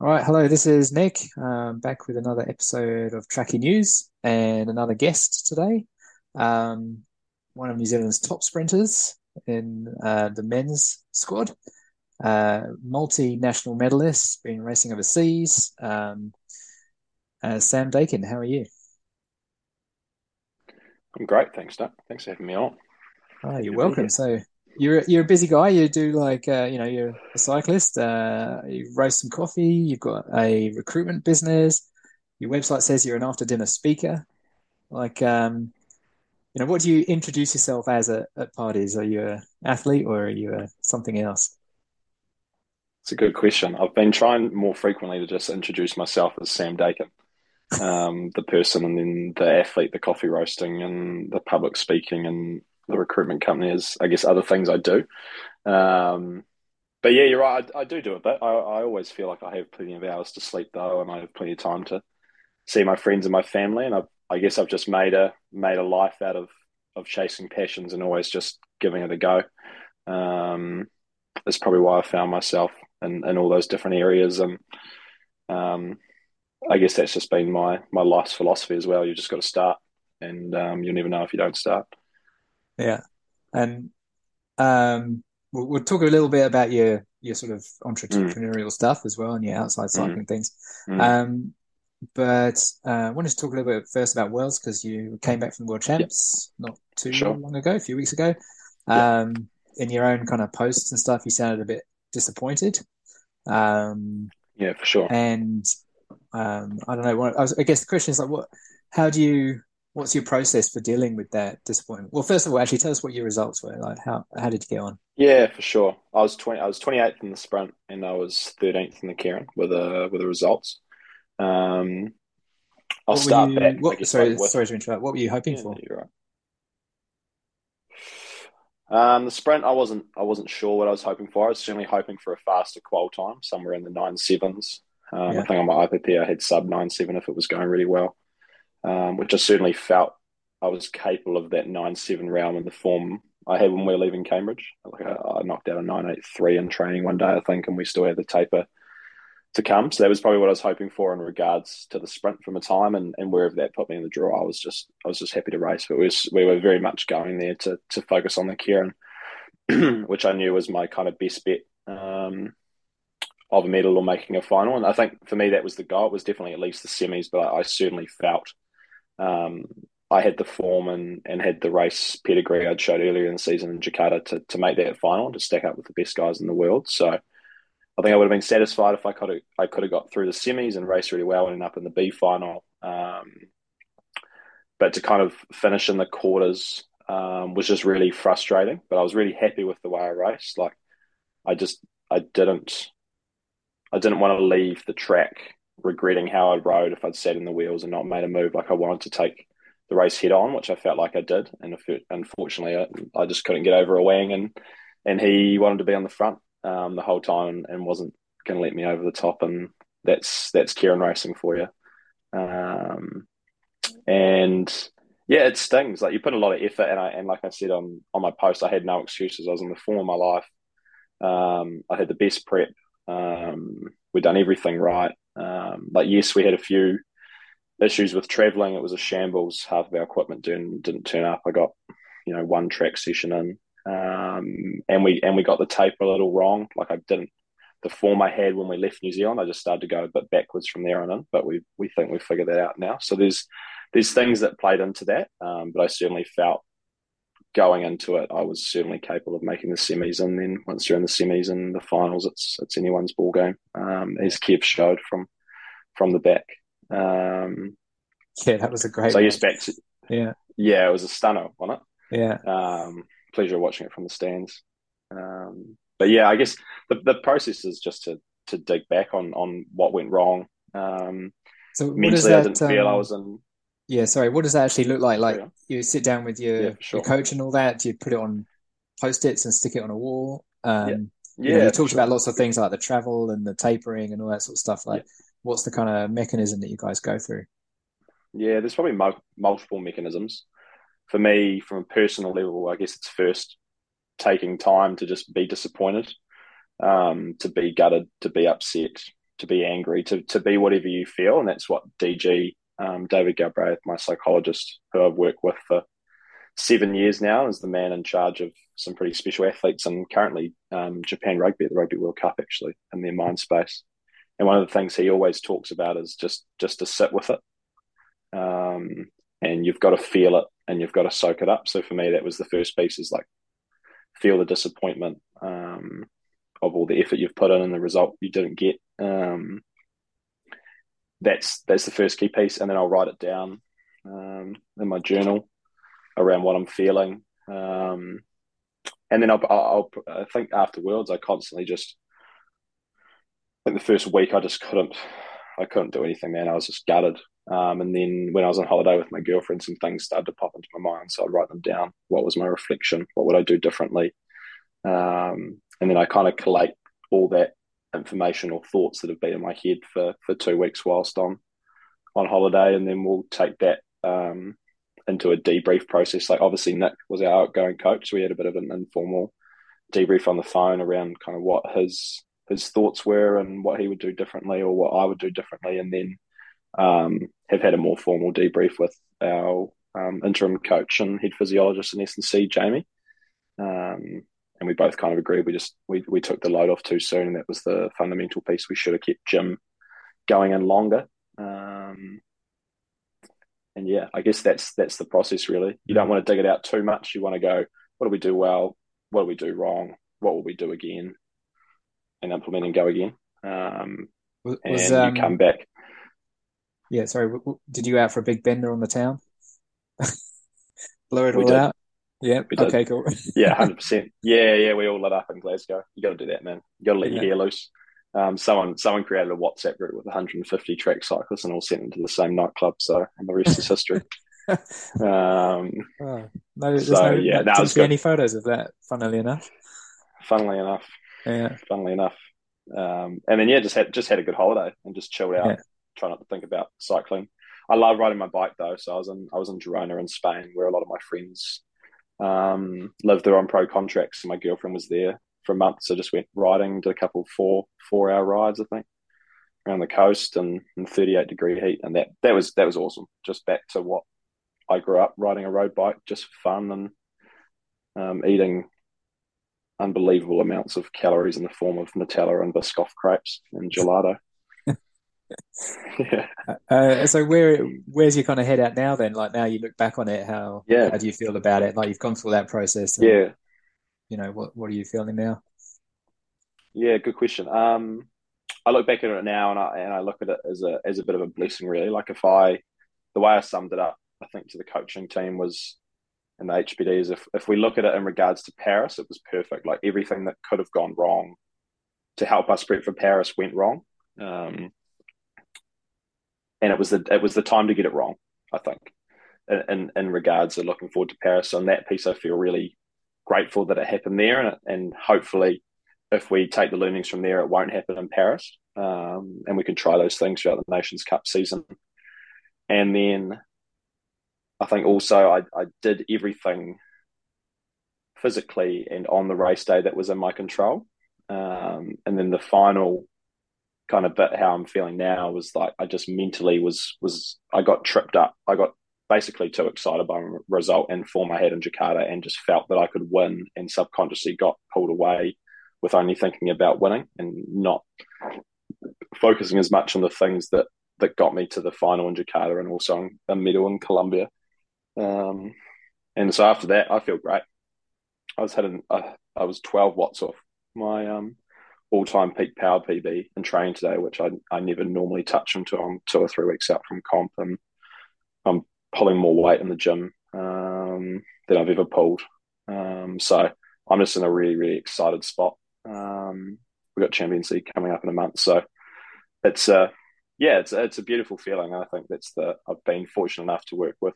All right, hello, this is Nick, um, back with another episode of Tracky News and another guest today. Um, one of New Zealand's top sprinters in uh, the men's squad, uh, multi-national medalist, been racing overseas. Um, uh, Sam Dakin, how are you? I'm great, thanks, Doug. Thanks for having me on. Oh, you're welcome. So you're you're a busy guy. You do like uh, you know you're a cyclist. Uh, you roast some coffee. You've got a recruitment business. Your website says you're an after dinner speaker. Like um, you know, what do you introduce yourself as at, at parties? Are you a athlete or are you a something else? It's a good question. I've been trying more frequently to just introduce myself as Sam Dakin, um, the person, and then the athlete, the coffee roasting, and the public speaking, and the recruitment company is, I guess, other things I do. Um, but yeah, you're right. I, I do do a bit. I, I always feel like I have plenty of hours to sleep though, and I have plenty of time to see my friends and my family. And I, I guess I've just made a made a life out of of chasing passions and always just giving it a go. Um, that's probably why I found myself in, in all those different areas, and um, I guess that's just been my my life's philosophy as well. You just got to start, and um, you'll never know if you don't start. Yeah, and um, we'll, we'll talk a little bit about your your sort of Mm, entrepreneurial stuff as well and your outside mm, cycling things. mm. Um, but uh, I wanted to talk a little bit first about Worlds because you came back from the World Champs not too sure. long ago, a few weeks ago. Um, in your own kind of posts and stuff, you sounded a bit disappointed. Um, yeah, for sure. and um, I don't know. What, I, was, I guess the question is like, what? How do you? What's your process for dealing with that disappointment? Well, first of all, actually, tell us what your results were. Like, how how did you get on? Yeah, for sure. I was twenty. I was twenty eighth in the sprint, and I was thirteenth in the Keirin with the with the results. Um, I'll What start you? back, What? Sorry, sorry to interrupt. What were you hoping yeah, for? you're right. Um, the sprint, I wasn't. I wasn't sure what I was hoping for. I was certainly hoping for a faster qual time, somewhere in the nine sevens. Um, I think on my IPP, I had sub nine seven if it was going really well, um, which I certainly felt I was capable of that nine seven realm in the form I had when we were leaving Cambridge. Like I, I knocked out a nine eight three in training one day, I think, and we still had the taper to come. So that was probably what I was hoping for in regards to the sprint from a time and, and wherever that put me in the draw. I was just I was just happy to race. But we, was, we were very much going there to to focus on the Keirin, which I knew was my kind of best bet um, of a medal or making a final. And I think for me that was the goal. It was definitely at least the semis, but I, I certainly felt um, I had the form and, and had the race pedigree I'd showed earlier in the season in Jakarta to, to make that final to stack up with the best guys in the world. So I think I would have been satisfied if I could have I could have got through the semis and raced really well and ended up in the B final. Um, but to kind of finish in the quarters um, was just really frustrating. But I was really happy with the way I raced. Like I just I didn't I didn't want to leave the track regretting how I'd rode if I'd sat in the wheels and not made a move. Like I wanted to take the race head on, which I felt like I did. And it, unfortunately, I, I just couldn't get over a wing, and and he wanted to be on the front um, the whole time and wasn't going to let me over the top. And that's that's Keirin racing for you. Um, and yeah, it stings. Like you put a lot of effort, and I and like I said on on my post, I had no excuses. I was in the form of my life. Um, I had the best prep. Um, we'd done everything right. Um, yes, we had a few issues with traveling. It was a shambles. Half of our equipment didn't didn't turn up. I got you know one track session in, um, and we and we got the tape a little wrong. Like I didn't the form I had when we left New Zealand. I just started to go a bit backwards from there on in, but we we think we've figured that out now. So there's there's things that played into that, um, but I certainly felt going into it, I was certainly capable of making the semis, and then once you're in the semis and the finals, it's it's anyone's ball game, um, as Kev showed from from the back. Um, yeah, that was a great so yes, one. back to Yeah, yeah, it was a stunner, wasn't yeah. it? Um, pleasure watching it from the stands. Um, but yeah, I guess the the process is just to to dig back on on what went wrong. Um, So what does I that? didn't feel I Um, was in. yeah, sorry. What does that actually look like? Like Sorry, you sit down with yeah, your your coach and all that. Do you put it on post-its and stick it on a wall? Yeah, Um, you know, you yeah, talked about lots of things like the travel and the tapering and all that sort of stuff. Like, Yeah, what's the kind of mechanism that you guys go through? yeah. There's probably mul- multiple mechanisms. For me, from a personal level, I guess it's first taking time to just be disappointed, um, to be gutted, to be upset, to be angry, to to be whatever you feel, and that's what DG um, David Galbraith, my psychologist, who I've worked with for seven years now, is the man in charge of some pretty special athletes and currently um, Japan Rugby at the Rugby World Cup actually in their mind space. And one of the things he always talks about is just just to sit with it, um, and you've got to feel it and you've got to soak it up. So for me, that was the first piece: is like feel the disappointment um, of all the effort you've put in and the result you didn't get. Um, that's that's the first key piece, and then I'll write it down um, in my journal around what I'm feeling. Um, and then I'll, I'll, i think afterwards, I constantly just think the first week I just couldn't I couldn't do anything, man. I was just gutted. Um, and then when I was on holiday with my girlfriend, some things started to pop into my mind. So I'd write them down. What was my reflection? What would I do differently? Um, and then I kind of collate all that information or thoughts that have been in my head for for two weeks whilst on on holiday, and then we'll take that um, into a debrief process. Like obviously Nick was our outgoing coach, so we had a bit of an informal debrief on the phone around kind of what his his thoughts were and what he would do differently or what I would do differently, and then um, have had a more formal debrief with our um, interim coach and head physiologist in S&C, Jamie. Um, and we both kind of agreed we just we, we took the load off too soon, and that was the fundamental piece. We should have kept gym going in longer. Um, and yeah, I guess that's that's the process really. You don't want to dig it out too much. You want to go, what do we do well? What do we do wrong? What will we do again? And implement and go again. Um, was, and um, you come back. Yeah, sorry. Did you out for a big bender on the town? Blow it we all did. out. Yeah. Okay. Cool. yeah. Hundred percent. Yeah. Yeah. We all lit up in Glasgow. You got to do that, man. You got to let yeah. your hair loose. Um, someone someone created a WhatsApp group with 150 track cyclists and all sent them to the same nightclub. So, and the rest is history. um, oh, no, so no, yeah, that was any photos of that. Funnily enough. Funnily enough. Yeah. Funnily enough. Um, and then yeah, just had just had a good holiday and just chilled out. Yeah. Try not to think about cycling. I love riding my bike though. So I was in I was in Girona in Spain, where a lot of my friends um, lived there on pro contracts. And my girlfriend was there for a month, so just went riding, did a couple of four four hour rides, I think, around the coast and in 38 degree heat, and that that was that was awesome. Just back to what I grew up riding a road bike, just for fun and um, eating unbelievable amounts of calories in the form of Nutella and Biscoff crepes and gelato. yeah. Uh, so where where's your kind of head at now? Then, like now you look back on it, how yeah, how do you feel about it? Like you've gone through that process. And, yeah, you know, what what are you feeling now? Yeah, good question. Um, I look back at it now and I and I look at it as a as a bit of a blessing, really. Like if I, the way I summed it up, I think to the coaching team was, and the HPD is if if we look at it in regards to Paris, it was perfect. Like everything that could have gone wrong to help us prep for Paris went wrong. Um, and it was the it was the time to get it wrong. I think, in in, in regards to looking forward to Paris. On that piece, I feel really grateful that it happened there, and, and hopefully, if we take the learnings from there, it won't happen in Paris, um, and we can try those things throughout the Nations Cup season. And then, I think also I, I did everything physically and on the race day that was in my control. Um, and then the final kind of bit how I'm feeling now was like I just mentally was was I got tripped up. I got basically too excited by a result and form I had in Jakarta and just felt that I could win and subconsciously got pulled away with only thinking about winning and not focusing as much on the things that that got me to the final in Jakarta and also a medal in Colombia. Um, and so after that, I feel great. I was hitting, uh, I was 12 watts off my um, all-time peak power PB in training today, which I, I never normally touch until I'm two or three weeks out from comp. And I'm pulling more weight in the gym um, than I've ever pulled. Um, so I'm just in a really, really excited spot. Um, we've got Champions League coming up in a month, so it's uh, yeah, it's it's a beautiful feeling. I think that's the I've been fortunate enough to work with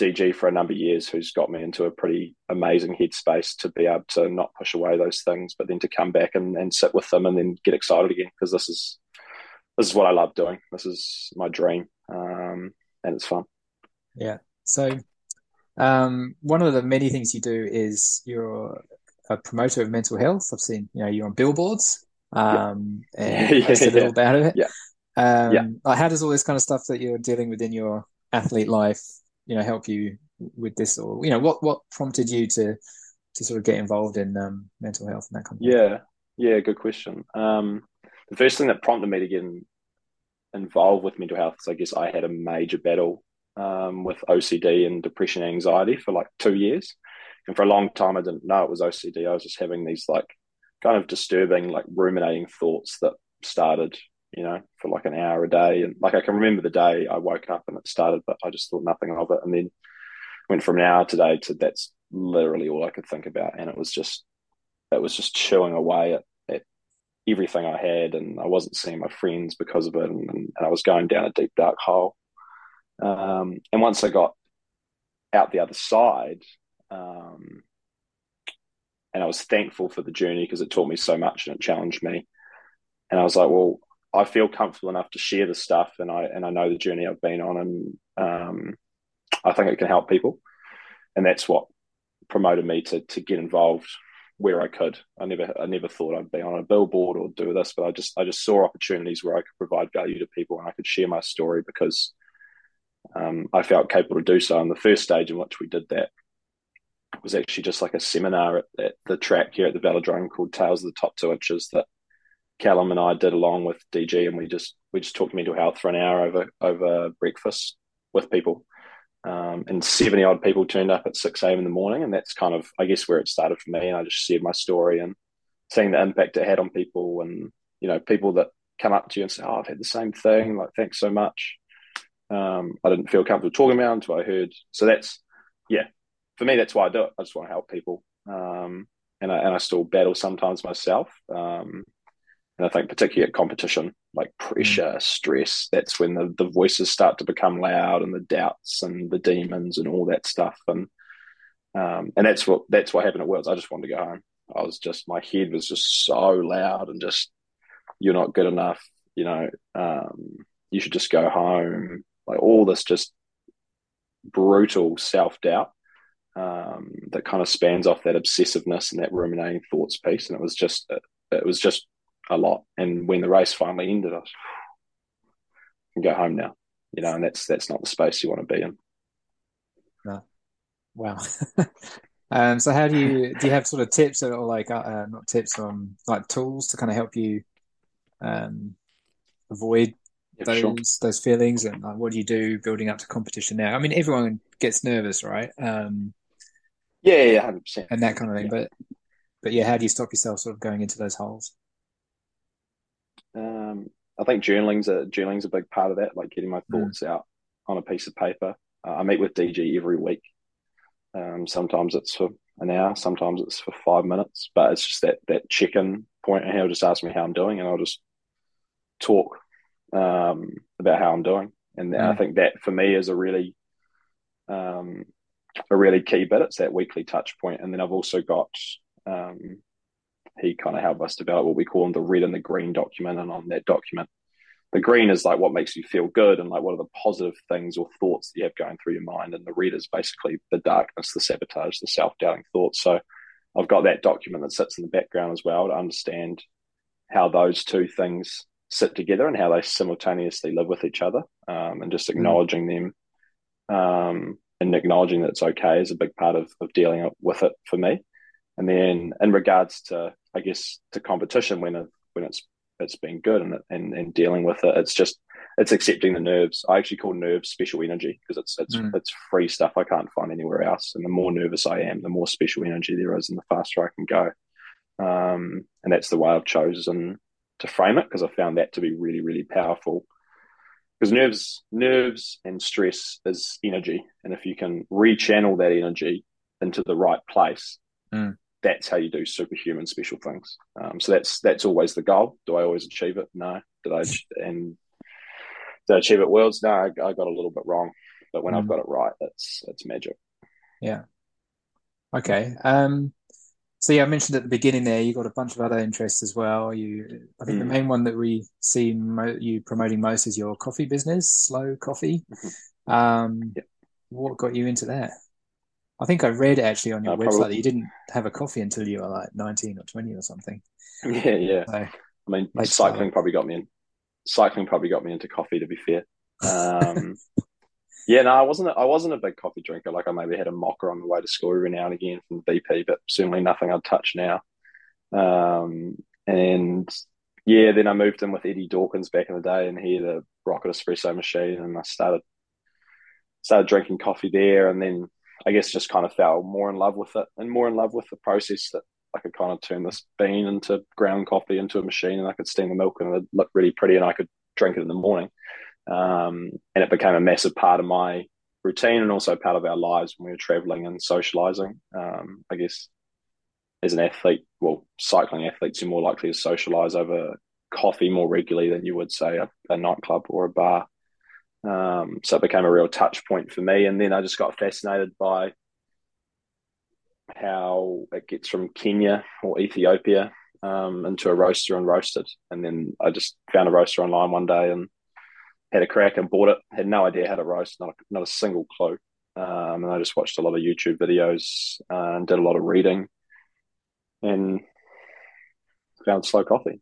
DG for a number of years, who's got me into a pretty amazing headspace to be able to not push away those things, but then to come back and, and sit with them and then get excited again because this is this is what I love doing. This is my dream, um, and it's fun. Yeah. So, um, one of the many things you do is you're a promoter of mental health. I've seen, you know, you're on billboards. um, yeah. and yeah, post a little about it. Yeah. Um, yeah. Like how does all this kind of stuff that you're dealing with in your athlete life, you know, help you with this, or you know, what what prompted you to to sort of get involved in um, mental health and that kind of thing? Yeah, yeah, good question. Um, the first thing that prompted me to get in, involved with mental health is I guess I had a major battle um, with OCD and depression and anxiety for like two years. And for a long time, I didn't know it was OCD. I was just having these like kind of disturbing, like ruminating thoughts that started, you know, for like an hour a day. And like I can remember the day I woke up and it started, but I just thought nothing of it. And then went from an hour today to that's literally all I could think about. And it was just, it was just chewing away at, at everything I had. And I wasn't seeing my friends because of it. And, and I was going down a deep, dark hole. Um, and once I got out the other side, um, and I was thankful for the journey because it taught me so much and it challenged me. And I was like, well, I feel comfortable enough to share the stuff, and I and I know the journey I've been on, and um, I think it can help people, and that's what promoted me to to get involved where I could. I never I never thought I'd be on a billboard or do this, but I just I just saw opportunities where I could provide value to people and I could share my story because um, I felt capable to do so. And the first stage in which we did that was actually just like a seminar at, at the track here at the velodrome called Tales of the Top Two Inches that Callum and I did along with DG, and we just we just talked mental health for an hour over over breakfast with people. Um, and 70 odd people turned up at 6 a.m. in the morning. And that's kind of, I guess, where it started for me. And I just shared my story and seeing the impact it had on people and, you know, people that come up to you and say, Oh, I've had the same thing. Like, thanks so much. Um, I didn't feel comfortable talking about until I heard. So that's, yeah, for me, that's why I do it. I just want to help people. Um, and I, and I still battle sometimes myself. Um, and I think particularly at competition, like pressure, mm. stress, that's when the, the voices start to become loud and the doubts and the demons and all that stuff. And, um, and that's what, that's what happened at Worlds. I just wanted to go home. I was just, my head was just so loud and just, you're not good enough. You know, um, you should just go home like all this just brutal self doubt um, that kind of spans off that obsessiveness and that ruminating thoughts piece. And it was just it, it was just a lot. And when the race finally ended, I was, can go home now, you know, and that's that's not the space you want to be in. No. Wow. um, so how do you do you have sort of tips or like uh, uh not tips on um, like tools to kind of help you um, avoid those sure. those feelings and like, what do you do building up to competition now? I mean, everyone gets nervous, right? Um, yeah, yeah, hundred percent, and that kind of thing. Yeah. But but yeah, how do you stop yourself sort of going into those holes? Um, I think journaling's a journaling's a big part of that, like getting my mm. thoughts mm. out on a piece of paper. Uh, I meet with DG every week. Um, sometimes it's for an hour, sometimes it's for five minutes, but it's just that that check-in point, and he'll just ask me how I'm doing, and I'll just talk um, about how I'm doing. And mm. I think that for me is a really um, a really key bit. It's that weekly touch point. And then I've also got um, he kind of helped us develop what we call the red and the green document. And on that document, the green is like what makes you feel good and like what are the positive things or thoughts that you have going through your mind. And the red is basically the darkness, the sabotage, the self doubting thoughts. So I've got that document that sits in the background as well to understand how those two things sit together and how they simultaneously live with each other um, and just mm. acknowledging mm. them um, and acknowledging that it's okay is a big part of, of dealing with it for me and then in regards to i guess to competition when it, when it's it's been good and, and and dealing with it it's just it's accepting the nerves i actually call nerves special energy because it's it's mm. it's free stuff i can't find anywhere else and the more nervous i am the more special energy there is and the faster i can go um, and that's the way i've chosen to frame it because I found that to be really, really powerful. Because nerves, nerves and stress is energy, and if you can rechannel that energy into the right place, mm. That's how you do superhuman special things. Um, so that's that's always the goal. Do I always achieve it? No. Did I and did I achieve it worlds? No, I, I got a little bit wrong. But when mm. I've got it right, it's it's magic. Yeah. Okay. Um, so yeah, I mentioned at the beginning there, you got a bunch of other interests as well. You, I think mm. the main one that we see mo- you promoting most is your coffee business, Slow Coffee. Mm-hmm. Um, yep. What got you into that? I think I read actually on your uh, website probably. that you didn't have a coffee until you were like nineteen or twenty or something. Yeah, yeah. So. I mean, cycling start. probably got me in. Cycling probably got me into coffee. To be fair, um, yeah, no, I wasn't. A, I wasn't a big coffee drinker. Like I maybe had a mocha on the way to school every now and again from BP, but certainly nothing I'd touch now. Um, and yeah, then I moved in with Eddie Dawkins back in the day, and he had a rocket espresso machine, and I started started drinking coffee there, and then I guess just kind of fell more in love with it, and more in love with the process that I could kind of turn this bean into ground coffee into a machine, and I could steam the milk, and it looked really pretty, and I could drink it in the morning, um, and it became a massive part of my routine and also part of our lives when we were traveling and socializing. Um, I guess as an athlete, well, cycling athletes, you're more likely to socialize over coffee more regularly than you would say a, a nightclub or a bar. Um, so it became a real touch point for me. And then I just got fascinated by how it gets from Kenya or Ethiopia um, into a roaster and roasted. And then I just found a roaster online one day and had a crack and bought it. Had no idea how to roast, not a, not a single clue. Um, and I just watched a lot of YouTube videos uh, and did a lot of reading and found slow coffee.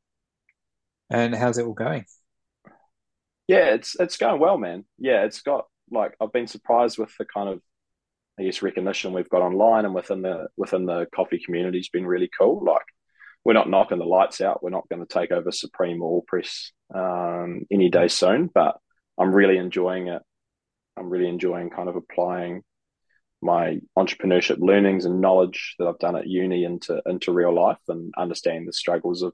And how's it all going? Yeah, it's it's going well, man. Yeah, it's got like I've been surprised with the kind of I guess recognition we've got online and within the within the coffee community has been really cool. Like we're not knocking the lights out. We're not going to take over Supreme or Press um, any day soon, but I'm really enjoying it. I'm really enjoying kind of applying my entrepreneurship learnings and knowledge that I've done at uni into into real life and understanding the struggles of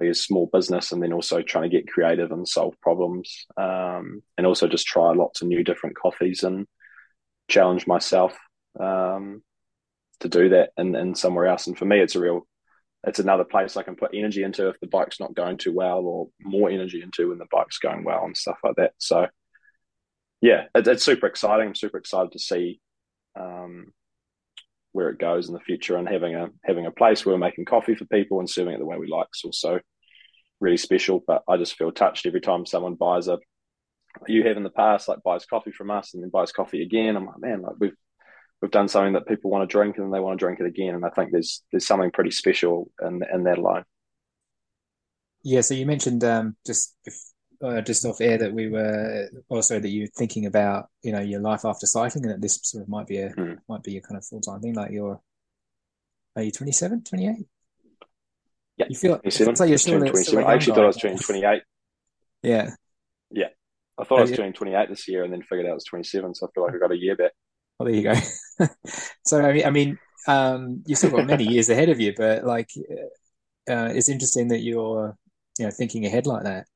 I guess small business and then also trying to get creative and solve problems um, and also just try lots of new different coffees and challenge myself um, to do that and, somewhere else. And for me it's a real it's another place I can put energy into if the bike's not going too well or more energy into when the bike's going well and stuff like that. So yeah it, it's super exciting. I'm super excited to see um, where it goes in the future and having a having a place where we're making coffee for people and serving it the way we like is also really special. But I just feel touched every time someone buys a you have in the past like buys coffee from us and then buys coffee again. I'm like, man, like we've we've done something that people want to drink and they want to drink it again. And I think there's there's something pretty special in in that alone. Yeah, so you mentioned um, just uh, just off air that we were also that you're thinking about you know your life after cycling and that this sort of might be a mm. might be a kind of full time thing like you're are you 27 28 yeah you feel 27 like you're still, 27. Still I actually thought I was turning 28 yeah. Yeah. I thought I was turning 28 this year and then figured out it was 27 so I feel like I got a year back. Well there you go. So I mean I mean um you've still got many years ahead of you but like uh, it's interesting that you're you know thinking ahead like that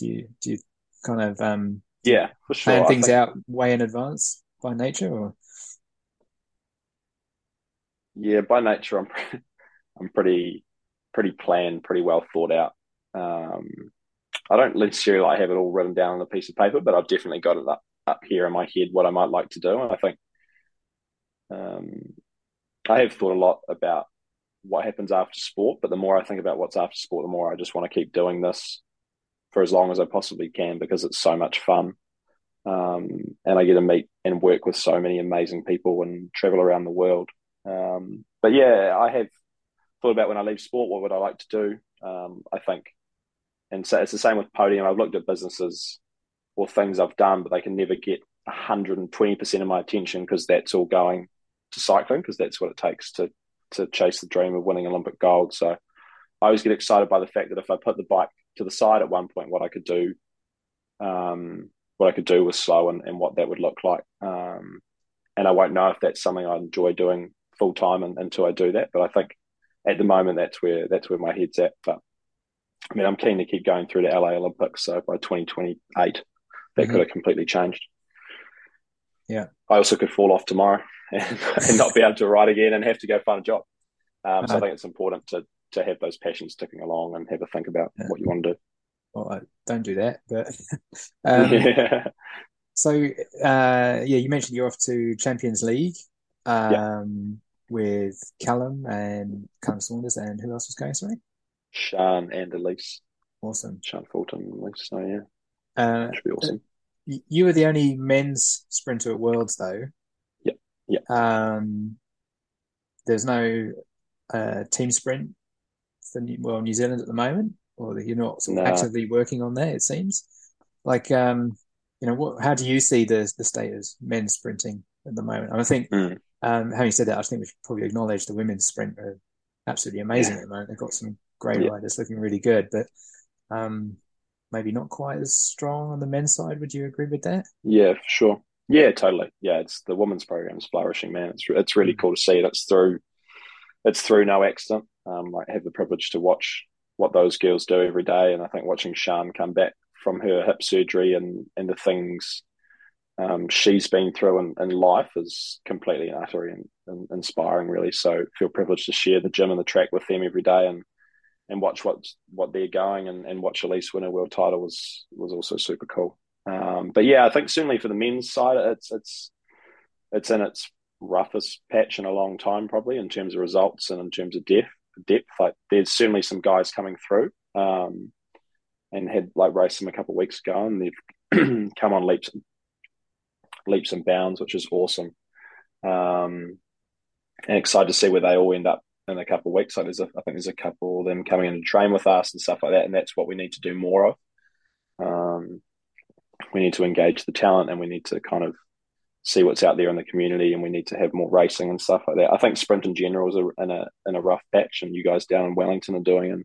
do you do you kind of um yeah for sure. plan things think... out way in advance by nature or? Yeah by nature i'm i'm pretty pretty planned pretty well thought out. Um i don't necessarily like have it all written down on a piece of paper but i've definitely got it up up here in my head what i might like to do and i think um i have thought a lot about what happens after sport but the more i think about what's after sport the more i just want to keep doing this for as long as I possibly can because it's so much fun. Um, and I get to meet and work with so many amazing people and travel around the world. Um, but yeah, I have thought about when I leave sport, what would I like to do? Um, I think, and so it's the same with podium. I've looked at businesses or things I've done, but they can never get 120% of my attention because that's all going to cycling because that's what it takes to to chase the dream of winning Olympic gold. So I always get excited by the fact that if I put the bike to the side at one point what I could do, um, what I could do was slow and, and what that would look like. Um, and I won't know if that's something I enjoy doing full time until I do that. But I think at the moment that's where that's where my head's at. But I mean, I'm keen to keep going through the LA Olympics. So by 2028, that mm-hmm. could have completely changed. Yeah. I also could fall off tomorrow and, and not be able to ride again and have to go find a job. Um, so uh, I think it's important to to have those passions ticking along and have a think about yeah. what you want to do. Well, I don't do that, but um, yeah. So uh, yeah, you mentioned you're off to Champions League um, yeah. with Callum and Callum Saunders, and who else was going? Sorry, Shaane and Ellesse. Awesome, Shaane Fulton and Ellesse. So yeah, uh, should be awesome. You were the only men's sprinter at Worlds, though. Yeah, yeah. Um, there's no uh, team sprint for New, well New Zealand at the moment, or that you're not sort of No. actively working on there. It seems like um, you know what? How do you see the the state of men's sprinting at the moment? And I think Mm. um, having said that, I think we should probably acknowledge the women's sprint are absolutely amazing Yeah. at the moment. They've got some great Yeah. riders looking really good, but um, maybe not quite as strong on the men's side. Would you agree with that? Yeah, for sure. Yeah, totally. Yeah, it's the women's program is flourishing, man. It's it's really cool to see it. It's through it's through no accident. Um, I have the privilege to watch what those girls do every day, and I think watching Shan come back from her hip surgery and and the things um, she's been through in, in life is completely and utterly and, and inspiring, really. So feel privileged to share the gym and the track with them every day, and and watch what what they're going, and, and watch Ellesse win a world title was was also super cool. Um, but yeah, I think certainly for the men's side, it's it's it's in its roughest patch in a long time, probably in terms of results and in terms of depth. Depth, like there's certainly some guys coming through, um, and had like raced them a couple of weeks ago, and they've come on leaps, leaps and bounds, which is awesome. Um, and excited to see where they all end up in a couple of weeks. So there's a, I think there's a couple of them coming in to train with us and stuff like that, and that's what we need to do more of. Um, we need to engage the talent, and we need to kind of see what's out there in the community, and we need to have more racing and stuff like that. I think sprint in general is a, in a in a rough patch, and you guys down in Wellington are doing an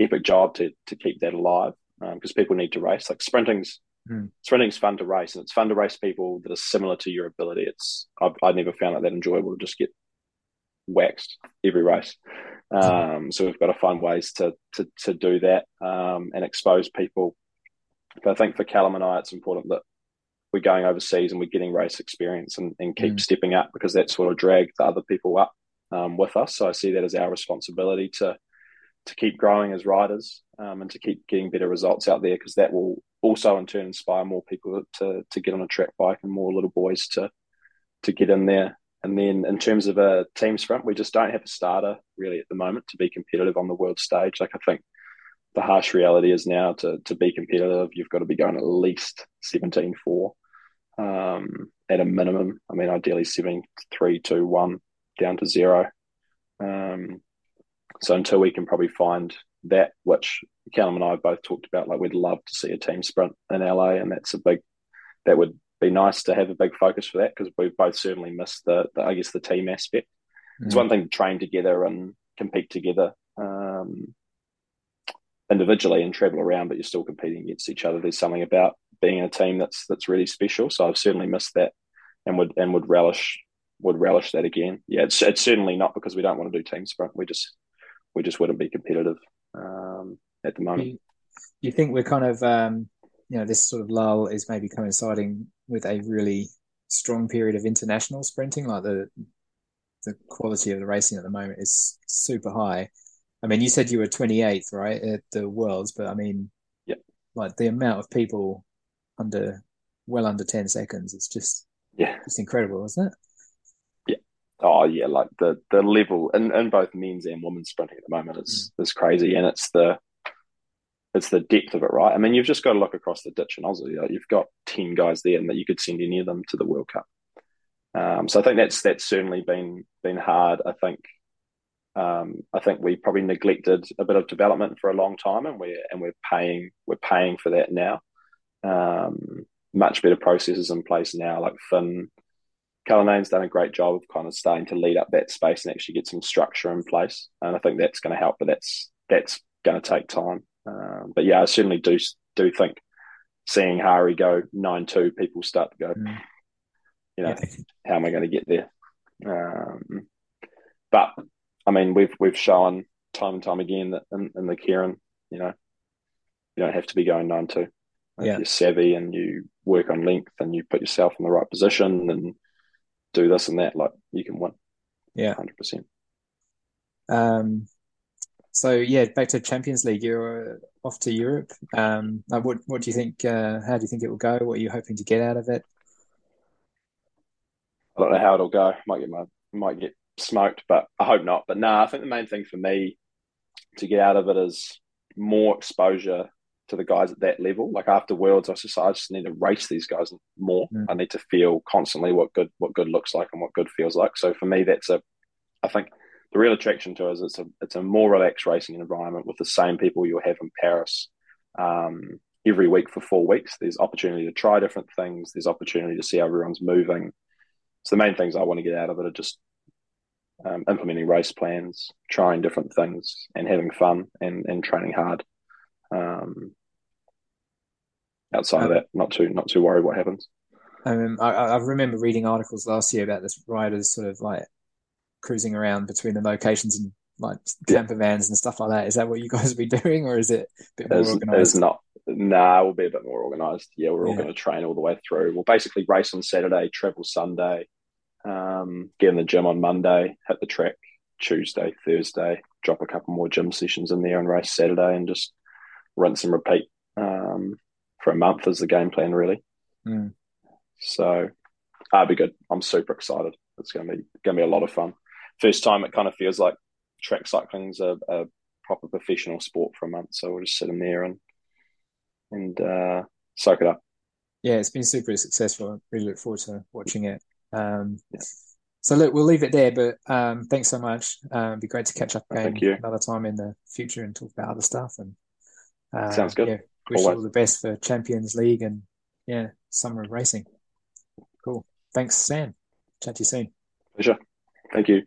epic job to to keep that alive because um, people need to race. Like sprinting's Mm. sprinting's fun to race, and it's fun to race people that are similar to your ability. It's I've, I never found it that enjoyable to just get waxed every race. Um, so we've got to find ways to to to do that um, and expose people. But I think for Callum and I, it's important that we're going overseas and we're getting race experience and, and keep Mm. stepping up because that sort of drag the other people up um, with us. So I see that as our responsibility to to keep growing as riders um, and to keep getting better results out there because that will also in turn inspire more people to to get on a track bike and more little boys to to get in there. And then in terms of a team sprint, we just don't have a starter really at the moment to be competitive on the world stage. Like I think the harsh reality is now to to be competitive, you've got to be going at least 17 4 um, at a minimum. I mean, ideally 7 3 2 1 down to zero. Um, so until we can probably find that, which Callum and I have both talked about, like we'd love to see a team sprint in LA, and that's a big, that would be nice to have a big focus for that because we've both certainly missed the, the, I guess, the team aspect. It's Mm. one thing to train together and compete together um, individually and travel around, but you're still competing against each other. There's something about being in a team that's that's really special. So I've certainly missed that, and would and would relish would relish that again. Yeah, it's it's certainly not because we don't want to do team sprint. We just we just wouldn't be competitive um, at the moment. You, you think we're kind of, um, you know, this sort of lull is maybe coinciding with a really strong period of international sprinting, like the the quality of the racing at the moment is super high. I mean, you said you were 28th, right, at the Worlds, but I mean, Yeah. like the amount of people under, well under 10 seconds, it's just, Yeah. it's incredible, isn't it? Yeah. Oh yeah, like the the level in, in both men's and women's sprinting at the moment is is crazy, and it's the it's the depth of it, right? I mean, you've just got to look across the ditch in Aussie. Like, you've got ten guys there, and that you could send any of them to the World Cup. Um, so I think that's that's certainly been been hard. I think um, I think we probably neglected a bit of development for a long time, and we're and we're paying we're paying for that now. Um, much better processes in place now, like Finn. Callanane's done a great job of kind of starting to lead up that space and actually get some structure in place, and I think that's going to help. But that's that's going to take time. Um, but yeah, I certainly do do think seeing Harrie go nine two, people start to go, Mm. you know, Yeah. how am I going to get there? Um, but I mean, we've we've shown time and time again that in, in the Keirin, you know, you don't have to be going nine two. If Yeah. you're savvy and you work on length and you put yourself in the right position and do this and that, like you can win. Yeah. hundred percent. Um, so yeah, back to Champions League. You're off to Europe. Um, uh, what what do you think? Uh, how do you think it will go? What are you hoping to get out of it? I don't know how it'll go. Might get my might get smoked, but I hope not. But no, nah, I think the main thing for me to get out of it is more exposure to the guys at that level. Like after Worlds, I just I just need to race these guys more. Mm. I need to feel constantly what good what good looks like and what good feels like. So for me, that's a I think the real attraction to it is it's a it's a more relaxed racing environment with the same people you'll have in Paris um, every week for four weeks. There's opportunity to try different things. There's opportunity to see how everyone's moving. So the main things I want to get out of it are just um, implementing race plans, trying different things, and having fun and, and training hard. Um, outside um, of that, not too not too worried what happens. Um, I, I remember reading articles last year about this riders sort of like cruising around between the locations and like camper yeah. vans and stuff like that. Is that what you guys will be doing, or is it a bit more organized? It's not. Nah, we'll be a bit more organized. Yeah, we're all going to train all the way through. We'll basically race on Saturday, travel Sunday, um, get in the gym on Monday, hit the track Tuesday, Thursday, drop a couple more gym sessions in there and race Saturday, and just rinse and repeat um, for a month is the game plan, really. Mm. So, that'll be good. I'm super excited. It's going to be going to be a lot of fun. First time, it kind of feels like track cycling's a, a proper professional sport for a month. So we'll just sit in there and and uh, soak it up. Yeah, it's been super successful. I really look forward to watching it. Um, yeah. So look, we'll leave it there. But um, thanks so much. Um, it'd be great to catch up again another time in the future and talk about other stuff. And uh, sounds good. Yeah, wish Always. you all the best for Champions League and yeah, summer of racing. Cool. Thanks, Sam. Chat to you soon. Pleasure. Thank you.